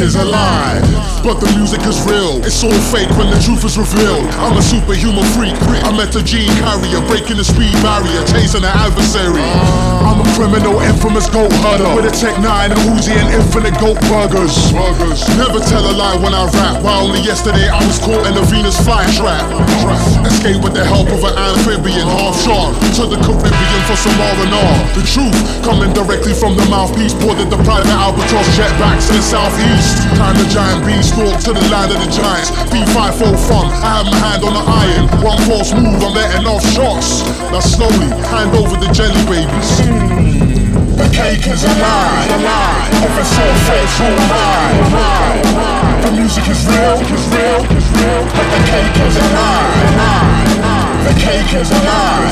is a lie. It's all fake when the truth is revealed. I'm a superhuman freak. I'm at a gene carrier, breaking the speed barrier, chasing an adversary. I'm a criminal, infamous goat herder with a Tec-9, a Uzi, and infinite goat burgers. burgers. Never tell a lie when I rap. Why only yesterday I was caught in a Venus flytrap. Escape with the help of an amphibian, half shark, to the Caribbean for some R&R. The truth coming directly from the mouthpiece, boarded the private albatross jet back to the southeast. The giant beanstalk to the land of the giants nights. B5 full fun, I have my hand on the iron. One false move, I'm letting off shots. Now slowly, hand over the jelly babies. The cake is a lie, a lie. If it's all am I? The music is real, is real, is real. But the cake is a lie. The cake is a lie.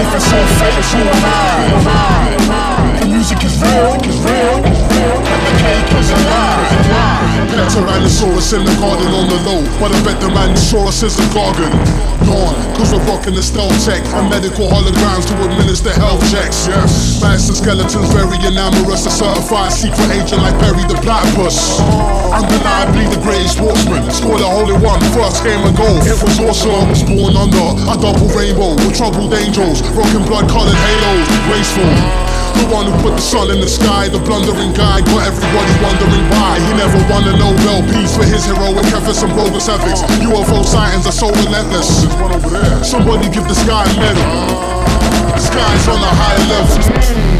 If it's all fake, who am I? The music is real, is real, is real. Lie, a. Tyrannosaurus in the garden on the low, but I bet the Tyrannosaurus is a garden. Gone, cause we're rocking the stealth tech and medical holograms to administer health checks. Yes, master skeletons very enamorous, a certified secret agent like Perry the Platypus. Undeniably the greatest sportsman, scored a holy one, first game of golf. It was awesome, I was born under a double rainbow with troubled angels, rocking blood colored halos, graceful. The one who put the sun in the sky, the blundering guy, got everybody wondering why. He never won a Nobel Peace for his heroic efforts and bogus ethics. UFO sightings are so relentless. Somebody give this guy a medal. This guy's on a higher level.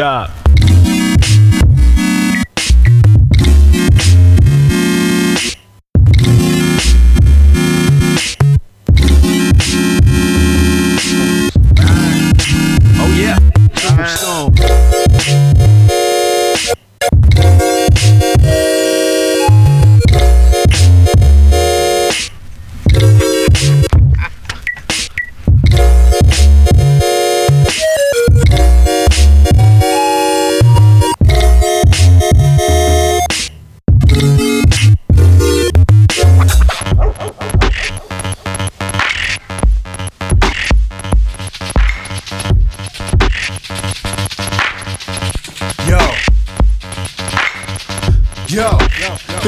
Stop.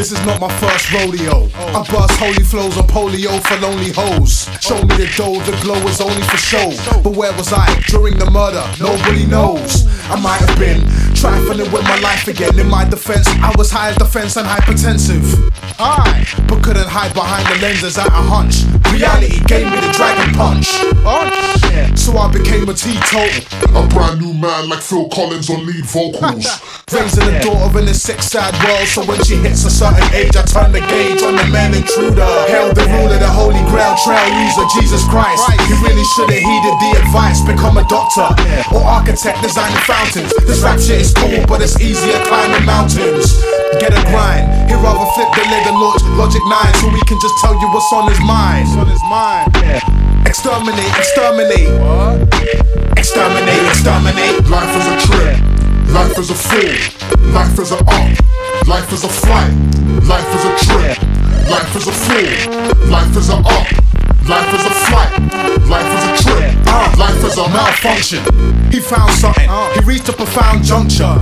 This is not my first rodeo. I bust holy flows on polio for lonely hoes. Show me the dough, the glow is only for show. But where was I during the murder? Nobody knows. I might have been trifling with my life again. In my defense, I was high as defense and hypertensive. I, but couldn't hide behind the lenses at a hunch. Reality gave me the dragon punch. So I became a teetotal. A brand new man like Phil Collins on lead vocals. Raising a daughter in a sick, sad world. So when she hits a certain age, I turn the gauge on the man intruder. Hail the ruler, of the holy grail trail user, Jesus Christ. You really should have heeded the advice. Become a doctor or architect, designing fountains. This rap shit is cool, but it's easier climbing mountains. Get a grind. He'd rather flip the lid and launch Logic 9 so we can just tell you what's on his mind. On his mind. Exterminate, exterminate. Exterminate, exterminate. Life is a trip. Life is a fool. Life is a up. Life is a flight. Life is a trip. Life is a fool. Life is a up. Life is a flight. Life is a trip. Life is a malfunction. He found something. He reached a profound juncture.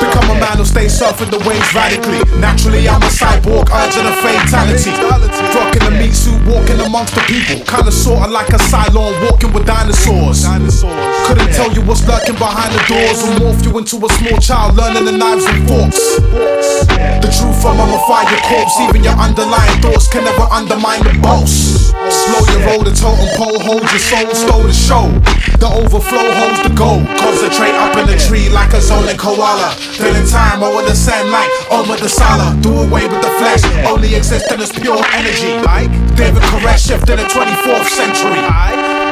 Become a man who stays surfing the waves radically. Naturally, I'm a cyborg, urging a fatality. Rocking a meat suit, walking amongst the people. Kinda sorta like a Cylon walking with dinosaurs. Couldn't tell you what's lurking behind the doors. or morph you into a small child learning the knives and forks. The truth from mummify your corpse. Even your underlying thoughts can never undermine the boss. Slow your roll, the totem pole holds your soul, stole the show. The overflow holds the gold. Concentrate up in the tree like a zoning koala. Filling time over the sand like over the sala. Do away with the flesh, only existing as pure energy. Like David Koresh shift in the 24th century.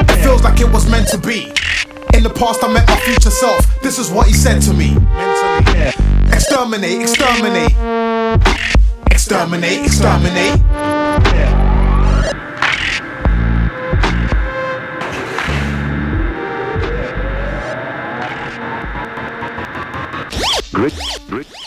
It feels like it was meant to be. In the past, I met my future self. This is what he said to me. Mentally, Exterminate, Exterminate, exterminate. Exterminate, exterminate. Set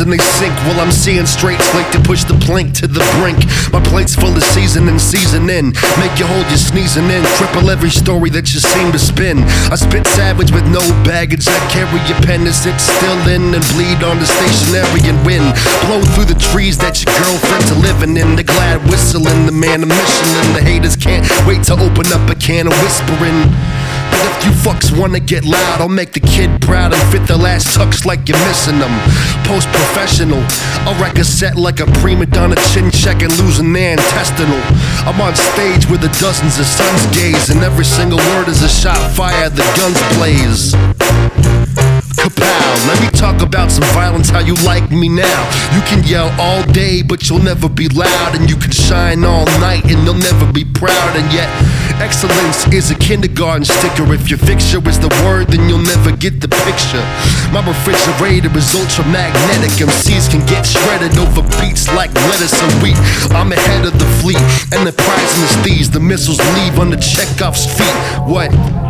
and they sink while I'm seeing straight slate to push the plank to the brink. My plate's full of season and season in. Make you hold your sneezing in. Cripple every story that you seem to spin. I spit savage with no baggage. I carry your pen to sit still in and bleed on the stationary and win. Blow through the trees that your girlfriend's living in. The glad whistling, the man of and the haters can't wait to open up a can of whispering. If you fucks wanna get loud, I'll make the kid proud and fit the last tux like you're missing them. Post professional, I'll wreck a set like a prima donna chin check and losing their intestinal. I'm on stage with the dozens of sons gaze, and every single word is a shot fired, the guns blaze. Kapow, let me talk about some violence, how you like me now. You can yell all day, but you'll never be loud, and you can shine all night, and you'll never be proud. And yet, excellence is a kindergarten sticker. If your fixture is the word, then you'll never get the picture. My refrigerator is ultramagnetic. MCs can get shredded over beats like lettuce and wheat. I'm ahead of the fleet, and the prize in the thieves. The missiles leave on the Chekhov's feet. What?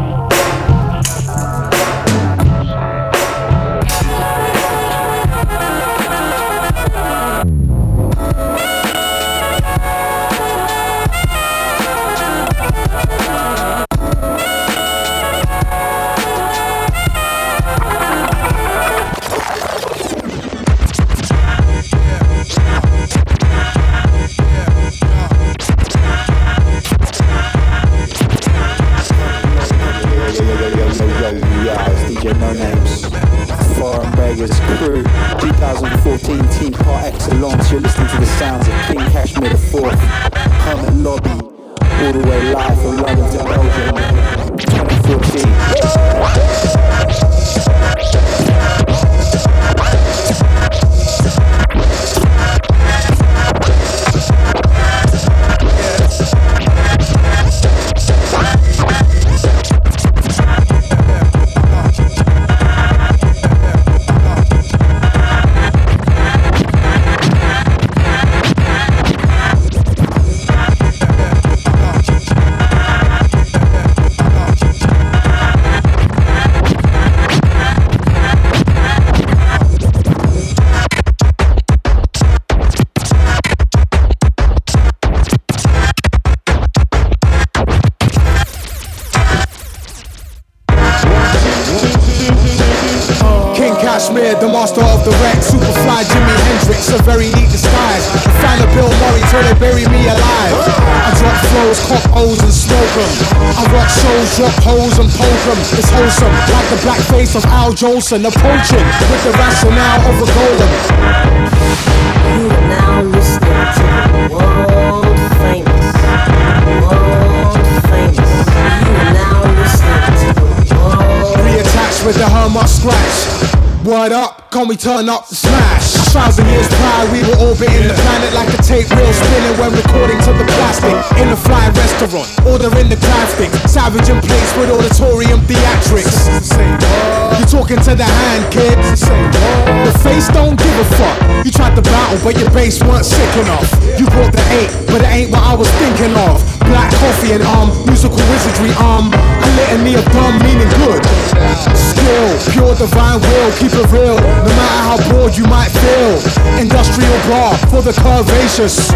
Flows, cock O's and smoke 'em. I rock shows, drop hoes and poke 'em. It's wholesome, like the black face of Al Jolson, approaching with the rationale of a golem. You are now listening to the world famous, world famous. You are now listening to the world. Reattached with the Hermit scratch. Word up, can we turn up the smash? Thousand years prior, we were orbiting the planet like a tape reel spinning when recording to the plastic. In a flying restaurant, ordering the crafting. Savage in place with auditorium theatrics. You talking to the hand, kid? The face don't give a fuck. You tried to battle, but your base weren't sick enough. You brought the eight, but it ain't what I was thinking of. Black coffee and um, musical wizardry um, a litany of dumb meaning good. Skill, pure divine will, keep it real. No matter how bored you might feel. Industrial bar for the curvaceous.